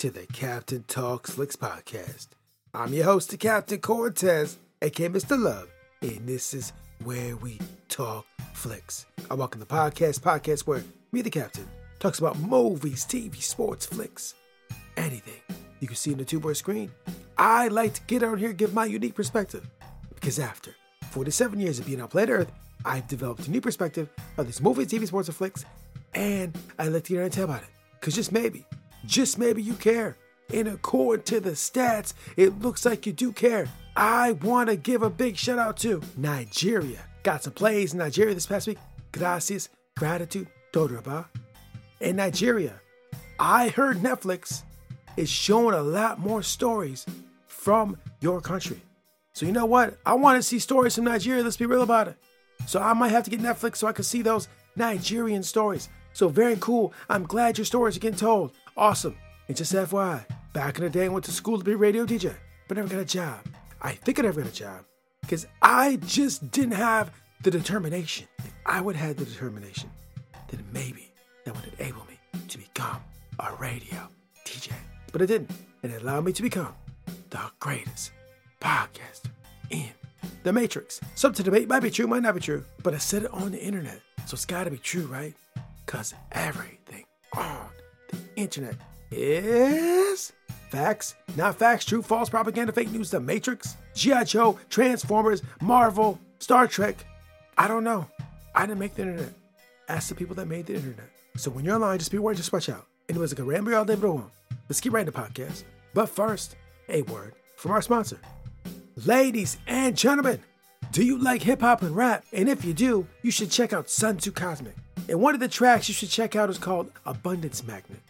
to the Captain Talks Flicks podcast. I'm your host, the Captain Cortez, aka Mr. Love, and this is where we talk flicks. I welcome the podcast, podcast where me, the Captain, talks about movies, TV, sports, flicks, anything you can see on the two-board screen. I like to get out here and give my unique perspective because after 47 years of being on planet Earth, I've developed a new perspective of these movies, TV, sports, and flicks, and I like to get out and tell about it. Because just maybe, just maybe you care. And according to the stats, it looks like you do care. I want to give a big shout out to Nigeria. Got some plays in Nigeria this past week. Gracias, gratitude, Dodraba. In Nigeria, I heard Netflix is showing a lot more stories from your country. So you know what? I want to see stories from Nigeria. Let's be real about it. So I might have to get Netflix so I can see those Nigerian stories. So very cool. I'm glad your stories are getting told. Awesome. And just FYI, back in the day, I went to school to be a radio DJ, but never got a job. I think I never got a job because I just didn't have the determination. If I would have had the determination, then maybe that would enable me to become a radio DJ. But it didn't, and it allowed me to become the greatest podcaster in the Matrix. Some to debate might be true, might not be true, but I said it on the internet, so it's gotta be true, right? Because everything on internet is facts, not facts, true, false, propaganda, fake news, the Matrix, G.I. Joe, Transformers, Marvel, Star Trek. I don't know. I didn't make the internet. Ask the people that made the internet. So when you're online, just be aware, just watch out. And it was like a ramble all day, but one. Let's get right into the podcast. But first, a word from our sponsor. Ladies and gentlemen, do you like hip hop and rap? And if you do, you should check out Sun Tzu Cosmic. And one of the tracks you should check out is called Abundance Magnet.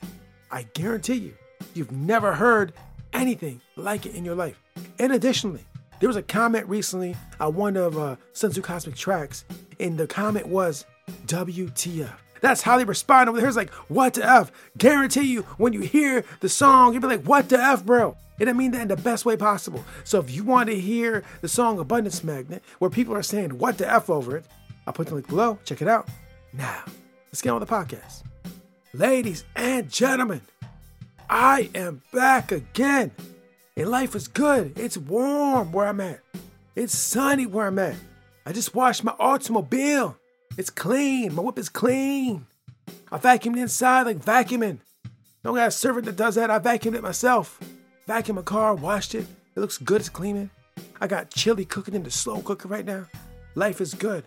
I guarantee you, you've never heard anything like it in your life. And additionally, there was a comment recently on one of uh, Cosmic tracks, and the comment was WTF. That's how they respond over there. It's like, what the F? Guarantee you, when you hear the song, you'll be like, what the F, bro? And I mean that in the best way possible. So if you want to hear the song Abundance Magnet, where people are saying, what the F over it, I'll put the link below. Check it out. Now, let's get on with the podcast. Ladies and gentlemen, I am back again. And life is good. It's warm where I'm at. It's sunny where I'm at. I just washed my automobile. It's clean. My whip is clean. I vacuumed inside like vacuuming. Don't got a servant that does that. I vacuumed it myself. Vacuumed my car, washed it. It looks good. It's cleaning. I got chili cooking in the slow cooker right now. Life is good.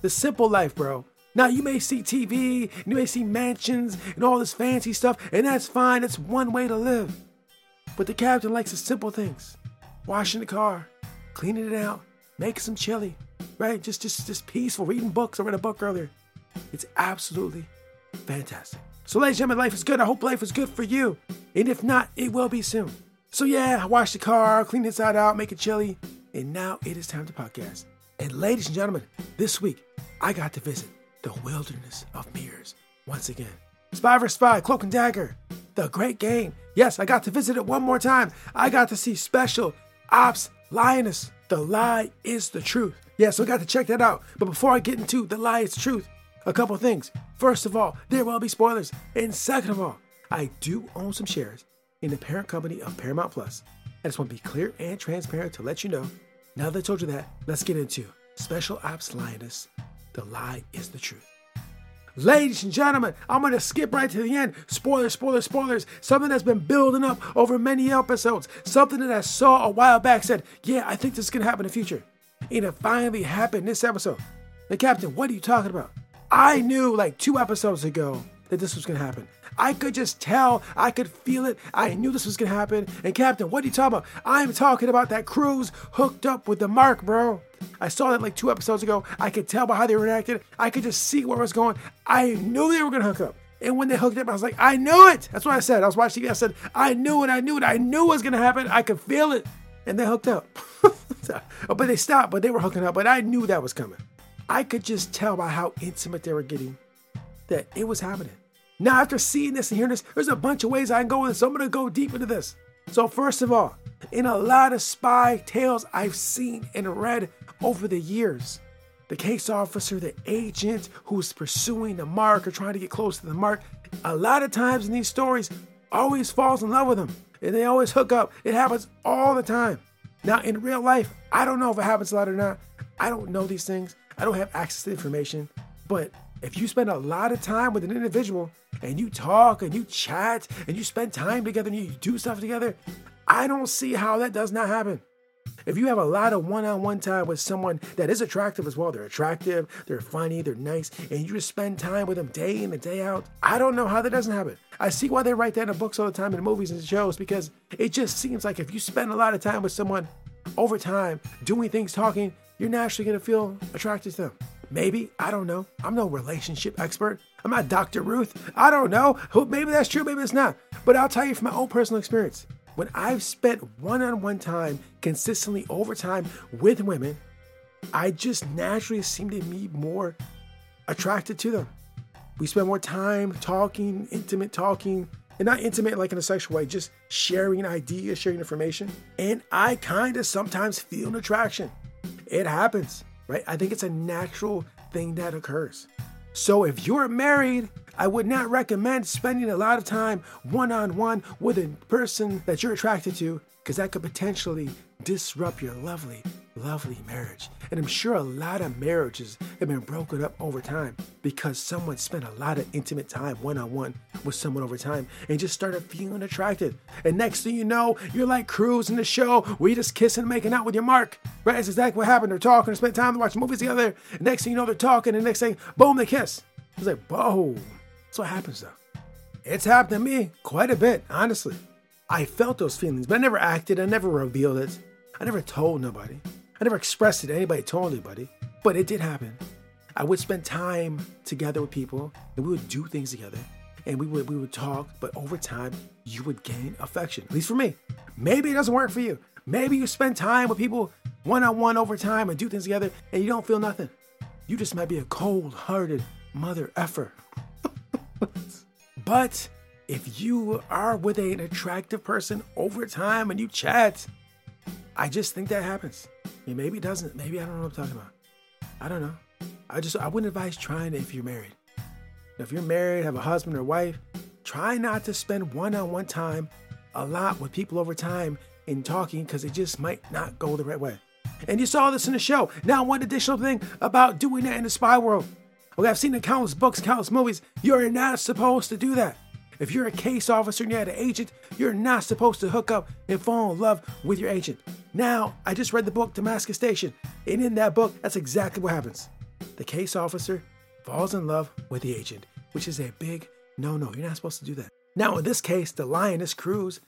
The simple life, bro. Now you may see TV, and you may see mansions and all this fancy stuff, and that's fine. It's one way to live. But the captain likes the simple things: washing the car, cleaning it out, making some chili, right? Just, just, just peaceful. Reading books. I read a book earlier. It's absolutely fantastic. So, ladies and gentlemen, life is good. I hope life is good for you. And if not, it will be soon. So, yeah, I washed the car, cleaned inside out, make it chilly, and now it is time to podcast. And, ladies and gentlemen, this week I got to visit the wilderness of mirrors once again. Spy vs. Spy, Cloak and Dagger, the great game. Yes, I got to visit it one more time. I got to see Special Ops Lioness. The lie is the truth. Yeah, so I got to check that out. But before I get into the lie is the truth, a couple things. First of all, there will be spoilers. And second of all, I do own some shares in the parent company of Paramount Plus. I just want to be clear and transparent to let you know. Now that I told you that, let's get into Special Ops Lioness. The lie is the truth. Ladies and gentlemen, I'm going to skip right to the end. Spoilers, spoilers, spoilers. Something that's been building up over many episodes. Something that I saw a while back said, yeah, I think this is going to happen in the future. And it finally happened this episode. The captain, what are you talking about? I knew like two episodes ago that this was going to happen. I could just tell. I could feel it. I knew this was going to happen. And Captain, what are you talking about? I'm talking about that Cruz hooked up with the Mark, bro. I saw that like two episodes ago. I could tell by how they reacted. I could just see where it was going. I knew they were going to hook up. And when they hooked up, I was like, I knew it. That's what I said. I was watching TV. I said, I knew it. I knew it. I knew it was going to happen. I could feel it. And they hooked up. but they stopped, but they were hooking up. But I knew that was coming. I could just tell by how intimate they were getting that it was happening. Now, after seeing this and hearing this, there's a bunch of ways I can go with this. So I'm to go deep into this. So, first of all, in a lot of spy tales I've seen and read over the years, the case officer, the agent who's pursuing the mark or trying to get close to the mark, a lot of times in these stories, always falls in love with them and they always hook up. It happens all the time. Now, in real life, I don't know if it happens a lot or not. I don't know these things. I don't have access to information. But if you spend a lot of time with an individual and you talk and you chat and you spend time together and you do stuff together, I don't see how that does not happen. If you have a lot of one on one time with someone that is attractive as well, they're attractive, they're funny, they're nice, and you just spend time with them day in and day out, I don't know how that doesn't happen. I see why they write that in the books all the time in movies and shows because it just seems like if you spend a lot of time with someone over time, doing things, talking, you're naturally going to feel attracted to them. Maybe, I don't know. I'm no relationship expert. I'm not Dr. Ruth. I don't know. Maybe that's true, maybe it's not. But I'll tell you from my own personal experience when I've spent one on one time consistently over time with women, I just naturally seem to be more attracted to them. We spend more time talking, intimate talking, and not intimate like in a sexual way, just sharing ideas, sharing information. And I kind of sometimes feel an attraction. It happens, right? I think it's a natural thing that occurs. So if you're married, I would not recommend spending a lot of time one on one with a person that you're attracted to, because that could potentially disrupt your lovely, lovely marriage. And I'm sure a lot of marriages have been broken up over time because someone spent a lot of intimate time one on one with someone over time and just started feeling attracted. And next thing you know, you're like Cruz in the show you're just kissing making out with your mark. Right? That's exactly what happened. They're talking, they spent time watching movies together. And next thing you know, they're talking, and next thing, boom, they kiss. It's like, boom. That's what happens though. It's happened to me quite a bit, honestly. I felt those feelings, but I never acted, I never revealed it. I never told nobody. I never expressed it to anybody, told anybody. But it did happen. I would spend time together with people and we would do things together and we would we would talk, but over time you would gain affection. At least for me. Maybe it doesn't work for you. Maybe you spend time with people one on one over time and do things together and you don't feel nothing. You just might be a cold hearted mother effer. but if you are with an attractive person over time and you chat, I just think that happens. Maybe it doesn't. Maybe I don't know what I'm talking about. I don't know. I just I wouldn't advise trying it if you're married. If you're married, have a husband or wife, try not to spend one-on-one time a lot with people over time in talking because it just might not go the right way. And you saw this in the show. Now, one additional thing about doing that in the spy world. Okay, I've seen in countless books, countless movies. You're not supposed to do that. If you're a case officer and you're an agent, you're not supposed to hook up and fall in love with your agent. Now, I just read the book Damascus Station, and in that book, that's exactly what happens. The case officer falls in love with the agent, which is a big no no. You're not supposed to do that. Now, in this case, the lioness Cruz,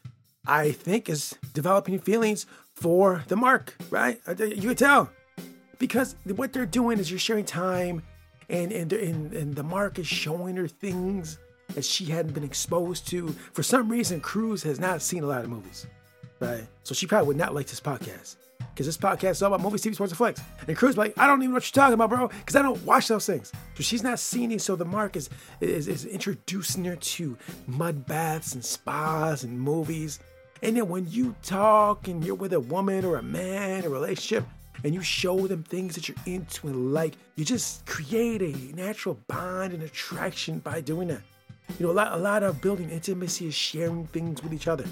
I think, is developing feelings for the mark, right? Uh, you can tell. Because what they're doing is you're sharing time, and, and, and, and the mark is showing her things that she hadn't been exposed to. For some reason, Cruz has not seen a lot of movies, right? So she probably would not like this podcast because this podcast is all about movies, TV, sports, and flicks. And Cruz like, I don't even know what you're talking about, bro, because I don't watch those things. So she's not seeing it. So the mark is, is, is introducing her to mud baths and spas and movies. And then when you talk and you're with a woman or a man, a relationship, and you show them things that you're into and like, you just create a natural bond and attraction by doing that. You know, a lot, a lot of building intimacy is sharing things with each other.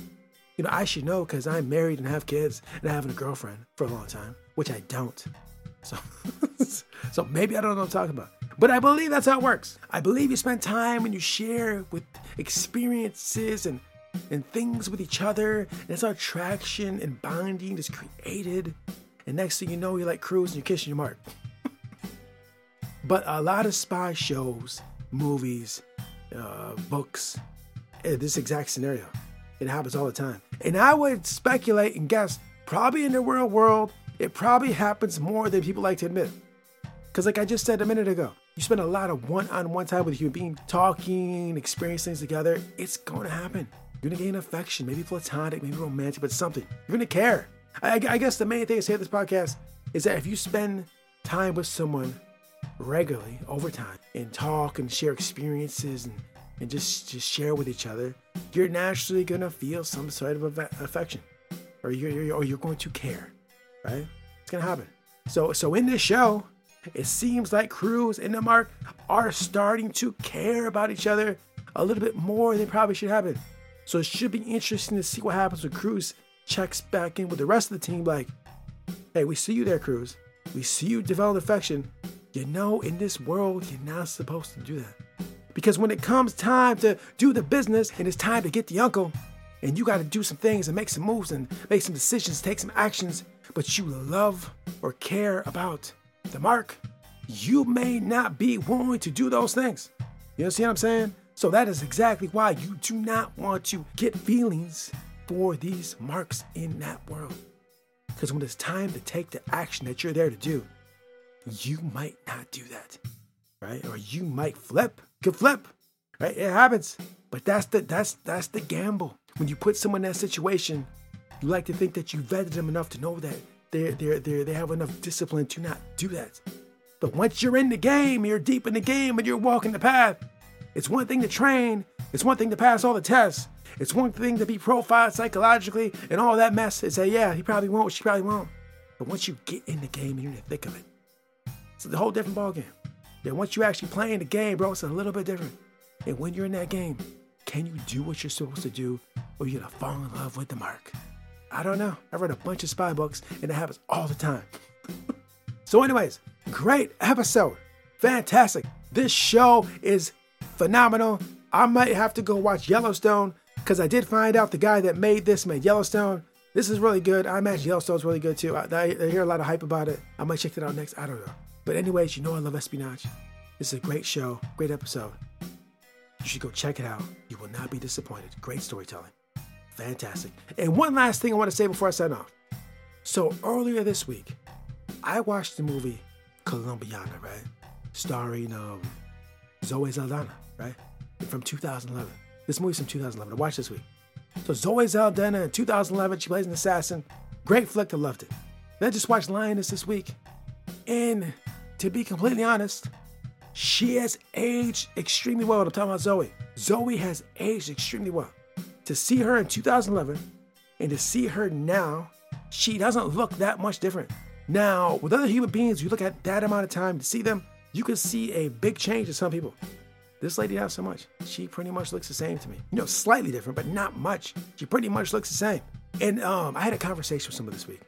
You know, I should know because I'm married and have kids and I have a girlfriend for a long time, which I don't. So, so maybe I don't know what I'm talking about. But I believe that's how it works. I believe you spend time and you share with experiences and and things with each other. And that's how attraction and bonding is created. And next thing you know, you're like Cruz and you're kissing your mark. but a lot of spy shows, movies, uh, books, uh, this exact scenario. It happens all the time. And I would speculate and guess probably in the real world, it probably happens more than people like to admit. Because, like I just said a minute ago, you spend a lot of one-on-one time with a human being, talking, experiencing things together, it's going to happen. You're gonna gain affection, maybe platonic, maybe romantic, but something. You're gonna care. I, I guess the main thing I say at this podcast is that if you spend time with someone regularly over time and talk and share experiences and, and just just share with each other, you're naturally gonna feel some sort of affection, or you're, you're or you're going to care, right? It's gonna happen. So so in this show, it seems like Cruz and Mark are starting to care about each other a little bit more than probably should happen. So it should be interesting to see what happens when Cruz checks back in with the rest of the team. Like, hey, we see you there, Cruz. We see you develop affection. You know, in this world, you're not supposed to do that. Because when it comes time to do the business and it's time to get the uncle, and you got to do some things and make some moves and make some decisions, take some actions, but you love or care about the mark, you may not be willing to do those things. You see what I'm saying? So that is exactly why you do not want to get feelings for these marks in that world. Because when it's time to take the action that you're there to do, you might not do that. Right? Or you might flip. Could flip. Right? It happens. But that's the that's that's the gamble. When you put someone in that situation, you like to think that you vetted them enough to know that they're, they're, they're, they have enough discipline to not do that. But once you're in the game, you're deep in the game and you're walking the path, it's one thing to train, it's one thing to pass all the tests, it's one thing to be profiled psychologically and all that mess and say, yeah, he probably won't, she probably won't. But once you get in the game and you're in the thick of it, it's a whole different ballgame. Then once you actually play in the game, bro, it's a little bit different. And when you're in that game, can you do what you're supposed to do or you're gonna fall in love with the mark? I don't know. I've read a bunch of spy books and it happens all the time. so, anyways, great episode. Fantastic. This show is phenomenal. I might have to go watch Yellowstone because I did find out the guy that made this made Yellowstone. This is really good. I imagine Yellowstone's really good too. I, I, I hear a lot of hype about it. I might check it out next. I don't know. But anyways, you know I love espionage. This is a great show, great episode. You should go check it out. You will not be disappointed. Great storytelling. Fantastic. And one last thing I want to say before I sign off. So earlier this week, I watched the movie Colombiana, right? Starring um, Zoe Saldana right? From 2011. This movie's from 2011. I watched this week. So Zoe Saldana in 2011, she plays an assassin. Great flick, I loved it. Then I just watched Lioness this week. And to be completely honest, she has aged extremely well. I'm talking about Zoe. Zoe has aged extremely well. To see her in 2011 and to see her now, she doesn't look that much different. Now, with other human beings, you look at that amount of time to see them, you can see a big change in some people. This lady not so much. She pretty much looks the same to me. You know, slightly different, but not much. She pretty much looks the same. And um, I had a conversation with someone this week,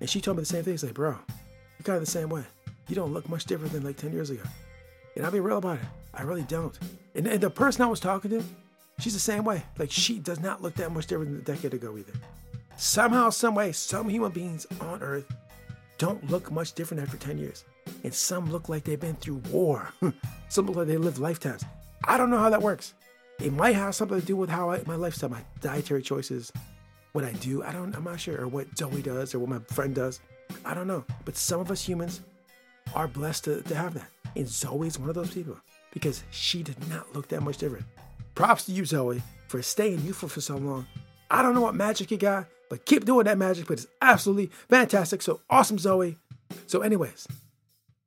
and she told me the same thing. It's like, bro, you're kind of the same way. You don't look much different than like 10 years ago. And I'll be real about it. I really don't. And, and the person I was talking to, she's the same way. Like, she does not look that much different than a decade ago either. Somehow, some way, some human beings on Earth don't look much different after 10 years and some look like they've been through war. some look like they lived lifetimes. I don't know how that works. It might have something to do with how I, my lifestyle, my dietary choices, what I do. I don't. I'm not sure, or what Zoe does, or what my friend does. I don't know. But some of us humans are blessed to, to have that. And Zoe's one of those people because she did not look that much different. Props to you, Zoe, for staying youthful for so long. I don't know what magic you got, but keep doing that magic. But it's absolutely fantastic. So awesome, Zoe. So, anyways,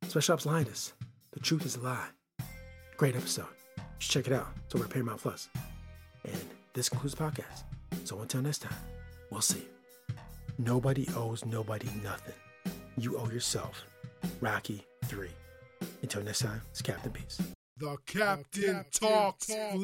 Special Ops Lioness, The Truth is a Lie. Great episode. You should check it out. It's over at Paramount Plus. And this concludes the podcast. So until next time, we'll see. Nobody owes nobody nothing. You owe yourself. Rocky 3. Until next time, it's Captain Peace. The Captain, the Captain Talks, Talks.